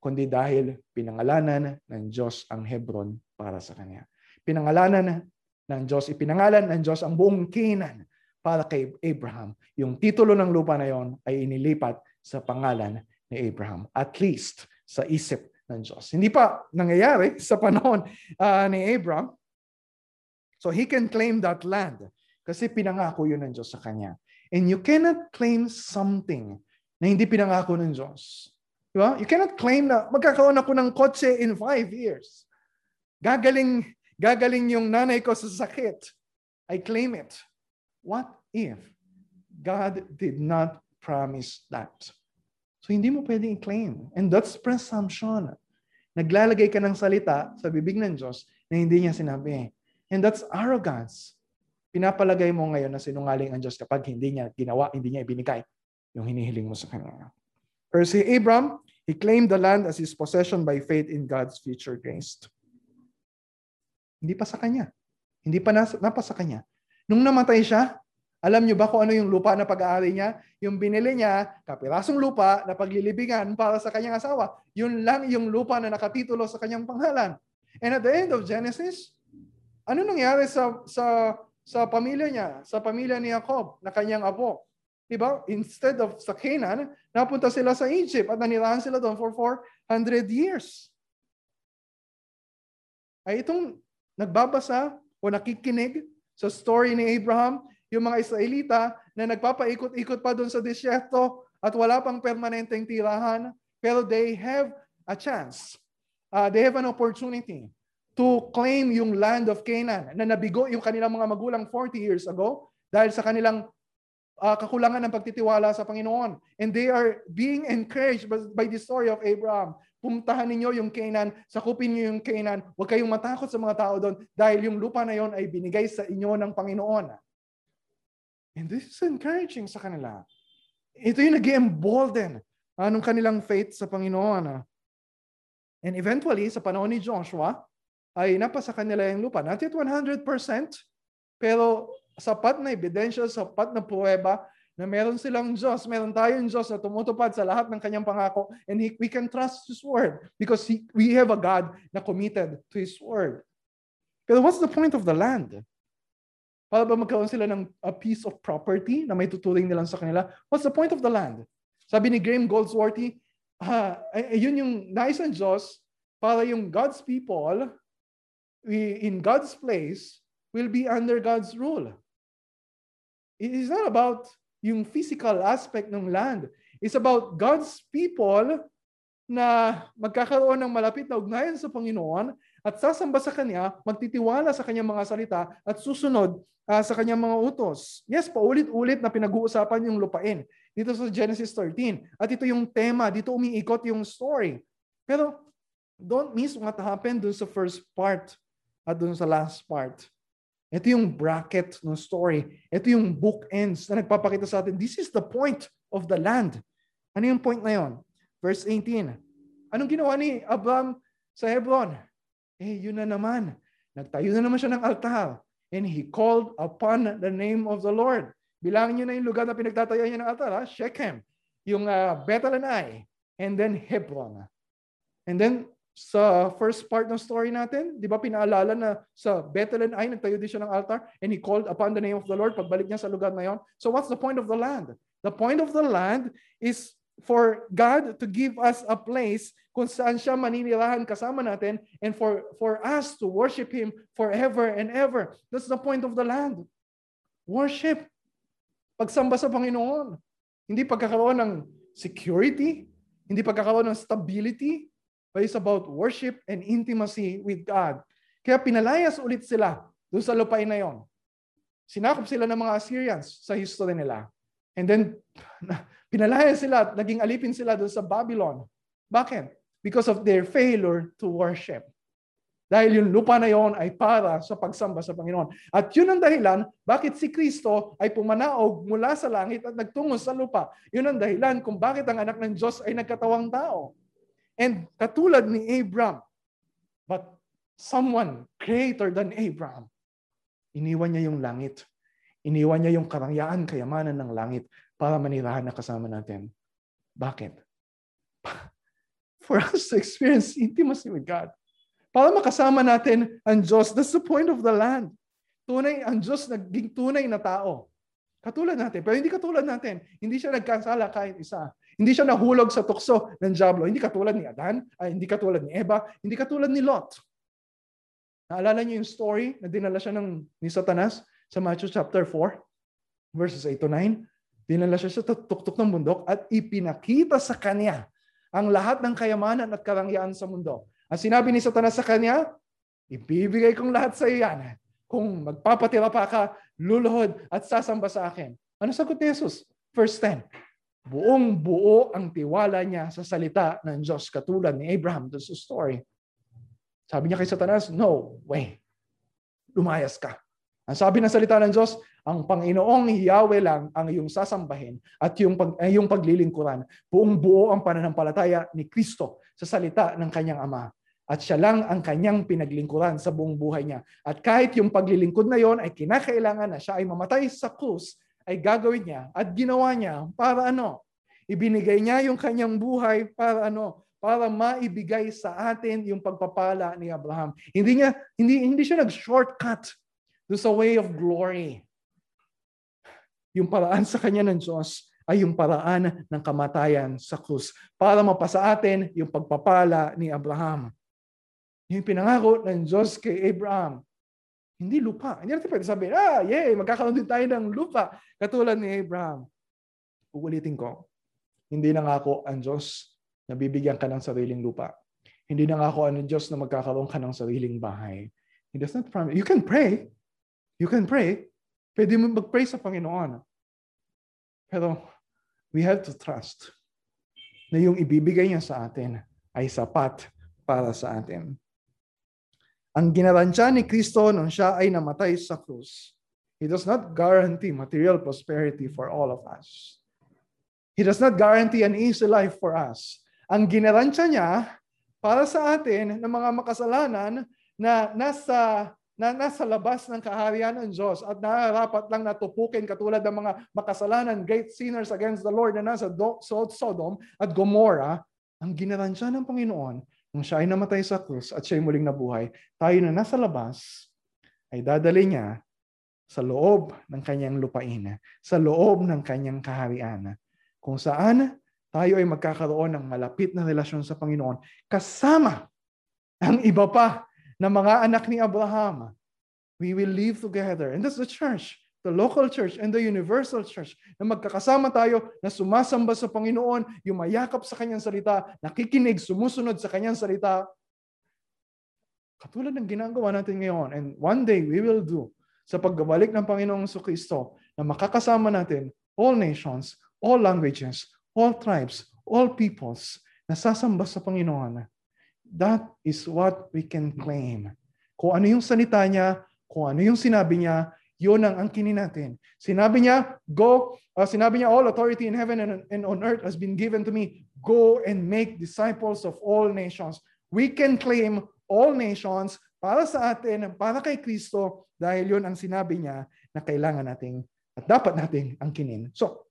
kundi dahil pinangalanan ng Diyos ang Hebron para sa kanya. Pinangalanan ng Diyos, ipinangalan ng Diyos ang buong Canaan para kay Abraham. Yung titulo ng lupa na yon ay inilipat sa pangalan ni Abraham. At least sa isip ng Diyos. Hindi pa nangyayari sa panahon uh, ni Abraham. So he can claim that land kasi pinangako yun ng Diyos sa kanya. And you cannot claim something na hindi pinangako ng Diyos. Di ba? You cannot claim na magkakaroon ako ng kotse in five years. Gagaling, gagaling yung nanay ko sa sakit. I claim it. What if God did not promise that? So hindi mo pwedeng i-claim. And that's presumption. Naglalagay ka ng salita sa bibig ng Diyos na hindi niya sinabi. And that's arrogance. Pinapalagay mo ngayon na sinungaling ang Diyos kapag hindi niya ginawa, hindi niya ibinigay yung hinihiling mo sa Kanya. Pero si Abram, he claimed the land as his possession by faith in God's future grace. Hindi pa sa kanya. Hindi pa nasa, napa sa kanya. Nung namatay siya, alam niyo ba kung ano yung lupa na pag-aari niya? Yung binili niya, kapirasong lupa na paglilibingan para sa kanyang asawa. Yun lang yung lupa na nakatitulo sa kanyang pangalan. And at the end of Genesis, ano nangyari sa sa sa pamilya niya, sa pamilya ni Jacob na kanyang apo? Diba? Instead of sa Canaan, napunta sila sa Egypt at nanirahan sila doon for 400 years. Ay itong nagbabasa o nakikinig sa story ni Abraham, yung mga Israelita na nagpapaikot-ikot pa doon sa disyerto at wala pang permanenteng tirahan, pero they have a chance. Uh, they have an opportunity to claim yung land of Canaan na nabigo yung kanilang mga magulang 40 years ago dahil sa kanilang uh, kakulangan ng pagtitiwala sa Panginoon. And they are being encouraged by, the story of Abraham. Puntahan ninyo yung Canaan, sakupin niyo yung Canaan, huwag kayong matakot sa mga tao doon dahil yung lupa na yon ay binigay sa inyo ng Panginoon. And this is encouraging sa kanila. Ito yung nag embolden anong kanilang faith sa Panginoon. And eventually, sa panahon ni Joshua, ay napasa kanila yung lupa. Not yet 100%, pero sapat na ebidensya, sapat na pruweba na meron silang Diyos, meron tayong Diyos na tumutupad sa lahat ng kanyang pangako and he, we can trust His Word because he, we have a God na committed to His Word. Pero what's the point of the land? Para ba magkaroon sila ng a piece of property na may tuturing nila sa kanila? What's the point of the land? Sabi ni Graham Goldsworthy, uh, yun yung nais ng Diyos para yung God's people in God's place will be under God's rule. It is not about yung physical aspect ng land. It's about God's people na magkakaroon ng malapit na ugnayan sa Panginoon at sasamba sa Kanya, magtitiwala sa Kanyang mga salita at susunod uh, sa kanyang mga utos. Yes, paulit-ulit na pinag-uusapan yung lupain dito sa Genesis 13. At ito yung tema, dito umiikot yung story. Pero don't miss what happened dun sa first part at dun sa last part. Ito yung bracket ng story. Ito yung bookends na nagpapakita sa atin. This is the point of the land. Ano yung point na yon? Verse 18. Anong ginawa ni Abraham sa Hebron? Eh, yun na naman. Nagtayo na naman siya ng altar and he called upon the name of the Lord. Bilangin niyo na yung lugar na pinagtatayo niya ng altar, ha? Shechem, yung uh, Bethel and Ai, and then Hebron. And then sa first part ng story natin, di ba pinaalala na sa and Ai, nagtayo din siya ng altar and he called upon the name of the Lord pagbalik niya sa lugar na yon. So what's the point of the land? The point of the land is for God to give us a place kung saan siya maninirahan kasama natin and for, for us to worship Him forever and ever. That's the point of the land. Worship. Pagsamba sa Panginoon. Hindi pagkakaroon ng security, hindi pagkakaroon ng stability, but it's about worship and intimacy with God. Kaya pinalayas ulit sila doon sa lupain na yon. Sinakop sila ng mga Assyrians sa history nila. And then, Pinalaya sila at naging alipin sila doon sa Babylon. Bakit? Because of their failure to worship. Dahil yung lupa na yon ay para sa pagsamba sa Panginoon. At yun ang dahilan bakit si Kristo ay pumanaog mula sa langit at nagtungo sa lupa. Yun ang dahilan kung bakit ang anak ng Diyos ay nagkatawang tao. And katulad ni Abraham, but someone greater than Abraham, iniwan niya yung langit. Iniwan niya yung karangyaan, kayamanan ng langit para manirahan na kasama natin. Bakit? For us to experience intimacy with God. Para makasama natin ang Diyos. That's the point of the land. Tunay, ang Diyos naging tunay na tao. Katulad natin. Pero hindi katulad natin. Hindi siya nagkasala kahit isa. Hindi siya nahulog sa tukso ng Diablo. Hindi katulad ni Adan, ay hindi katulad ni Eva, hindi katulad ni Lot. Naalala niyo yung story na dinala siya ng ni Satanas sa Matthew chapter 4, verses 8 to 9? Dinala siya sa tuktok ng bundok at ipinakita sa kanya ang lahat ng kayamanan at karangyaan sa mundo. Ang sinabi ni Satanas sa kanya, ibibigay kong lahat sa iyo yan kung magpapatira pa ka, luluhod at sasamba sa akin. Ano sagot ni Jesus? Verse 10. Buong buo ang tiwala niya sa salita ng Diyos katulad ni Abraham. That's the story. Sabi niya kay Satanas, no way. Lumayas ka. Ang sabi ng salita ng Diyos, ang Panginoong Yahweh lang ang iyong sasambahin at yung, pag, eh, yung paglilingkuran. Buong buo ang pananampalataya ni Kristo sa salita ng kanyang Ama. At siya lang ang kanyang pinaglingkuran sa buong buhay niya. At kahit yung paglilingkod na yon ay kinakailangan na siya ay mamatay sa krus, ay gagawin niya at ginawa niya para ano? Ibinigay niya yung kanyang buhay para ano? Para maibigay sa atin yung pagpapala ni Abraham. Hindi niya hindi hindi siya nag-shortcut do sa way of glory. Yung paraan sa kanya ng Diyos ay yung paraan ng kamatayan sa krus para mapasa atin yung pagpapala ni Abraham. Yung pinangako ng Diyos kay Abraham, hindi lupa. Hindi natin pwede sabihin, ah, yay, magkakaroon din tayo ng lupa. Katulad ni Abraham. Uulitin ko, hindi nangako ang Diyos na bibigyan ka ng sariling lupa. Hindi nangako ang Diyos na magkakaroon ka ng sariling bahay. He does not promise. You can pray. You can pray. Pwede mo mag-pray sa Panginoon. Pero we have to trust na yung ibibigay niya sa atin ay sapat para sa atin. Ang ginaransya ni Kristo nung siya ay namatay sa krus, He does not guarantee material prosperity for all of us. He does not guarantee an easy life for us. Ang ginaransya niya para sa atin ng mga makasalanan na nasa na nasa labas ng kaharian ng Diyos at nararapat lang natupukin katulad ng mga makasalanan, great sinners against the Lord na nasa Sodom at Gomorrah, ang ginaransya ng Panginoon nung siya ay namatay sa krus at siya ay muling nabuhay, tayo na nasa labas ay dadali niya sa loob ng kanyang lupain, sa loob ng kanyang kaharian, kung saan tayo ay magkakaroon ng malapit na relasyon sa Panginoon kasama ang iba pa na mga anak ni Abraham. We will live together. And that's the church the local church and the universal church na magkakasama tayo na sumasamba sa Panginoon, yumayakap sa kanyang salita, nakikinig, sumusunod sa kanyang salita. Katulad ng ginagawa natin ngayon. And one day we will do sa pagbabalik ng Panginoong Kristo na makakasama natin all nations, all languages, all tribes, all peoples na sasamba sa Panginoon. That is what we can claim. Kung ano yung salita niya, kung ano yung sinabi niya, yun ang angkinin natin. Sinabi niya, go, uh, sinabi niya, all authority in heaven and, and on earth has been given to me. Go and make disciples of all nations. We can claim all nations para sa atin, para kay Kristo, dahil yun ang sinabi niya na kailangan nating at dapat nating angkinin. So,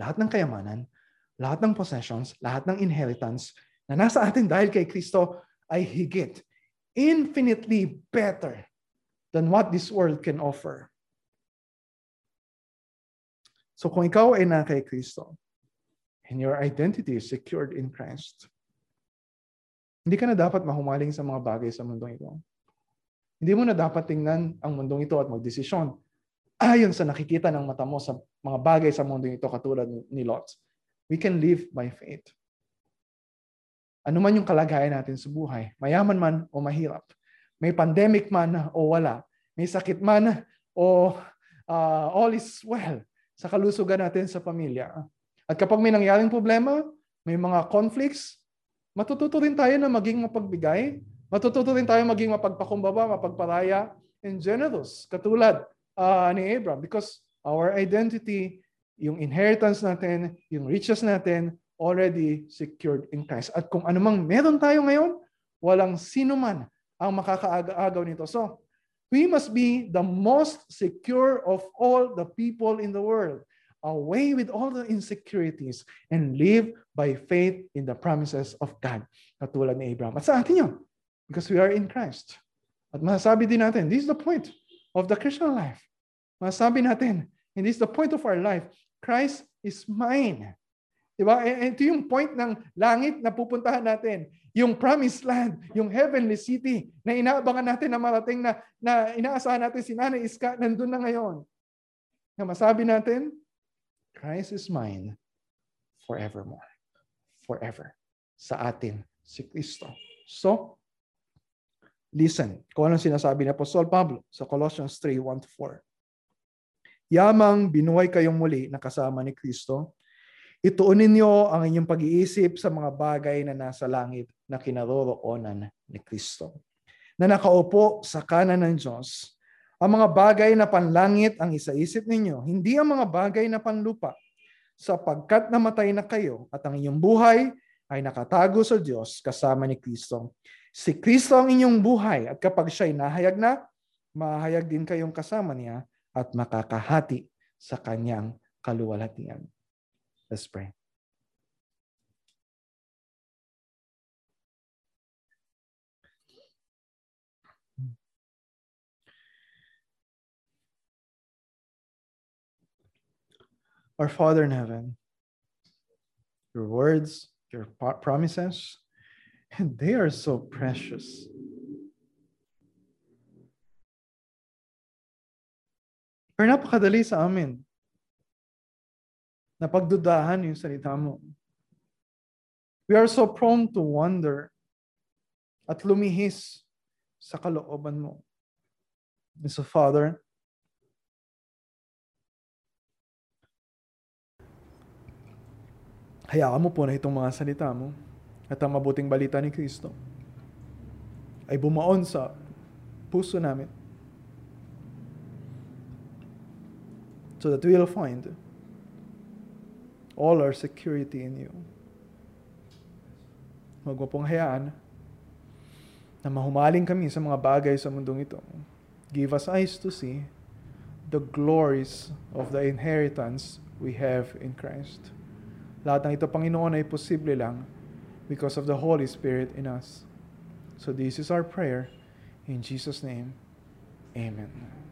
lahat ng kayamanan, lahat ng possessions, lahat ng inheritance na nasa atin dahil kay Kristo ay higit, infinitely better than what this world can offer. So kung ikaw ay na kay Kristo, and your identity is secured in Christ, hindi ka na dapat mahumaling sa mga bagay sa mundong ito. Hindi mo na dapat tingnan ang mundong ito at magdesisyon ayon sa nakikita ng mata mo sa mga bagay sa mundong ito katulad ni Lot. We can live by faith. Ano man yung kalagayan natin sa buhay, mayaman man o mahirap, may pandemic man o wala, may sakit man o uh, all is well, sa kalusugan natin sa pamilya. At kapag may nangyaring problema, may mga conflicts, matututo rin tayo na maging mapagbigay, matututo rin tayo maging mapagpakumbaba, mapagparaya, and generous, katulad uh, ni Abraham. Because our identity, yung inheritance natin, yung riches natin, already secured in Christ. At kung anumang meron tayo ngayon, walang sino man ang makakaagaw nito. So, We must be the most secure of all the people in the world, away with all the insecurities, and live by faith in the promises of God. Katulad ni Abraham. At sa atin yun, because we are in Christ. At masasabi din natin, this is the point of the Christian life. Masasabi natin, and this is the point of our life, Christ is mine. Diba? Ito yung point ng langit na pupuntahan natin. Yung promised land, yung heavenly city na inaabangan natin na marating na, na inaasahan natin si Nanay Iska, nandun na ngayon. Na masabi natin, Christ is mine forevermore. Forever. Sa atin, si Kristo. So, listen, kung anong sinasabi ni Apostol Pablo sa Colossians 3, 1-4. Yamang binuhay kayong muli na kasama ni Kristo, Ituon ninyo ang inyong pag-iisip sa mga bagay na nasa langit na kinaroroonan ni Kristo. Na nakaupo sa kanan ng Diyos, ang mga bagay na panlangit ang isaisip ninyo, hindi ang mga bagay na panlupa, sapagkat namatay na kayo at ang inyong buhay ay nakatago sa Diyos kasama ni Kristo. Si Kristo ang inyong buhay at kapag siya'y nahayag na, mahayag din kayong kasama niya at makakahati sa kanyang kaluwalhatian. Let's pray. Our Father in heaven, your words, your promises, and they are so precious. Pero napakadali sa amin na pagdudahan yung salita mo. We are so prone to wonder at lumihis sa kalooban mo. And so, Father, hayaan mo po na itong mga salita mo at ang mabuting balita ni Kristo ay bumaon sa puso namin so that we will find all our security in you. Huwag mo pong hayaan na mahumaling kami sa mga bagay sa mundong ito. Give us eyes to see the glories of the inheritance we have in Christ. Lahat ng ito, Panginoon, ay posible lang because of the Holy Spirit in us. So this is our prayer. In Jesus' name, Amen.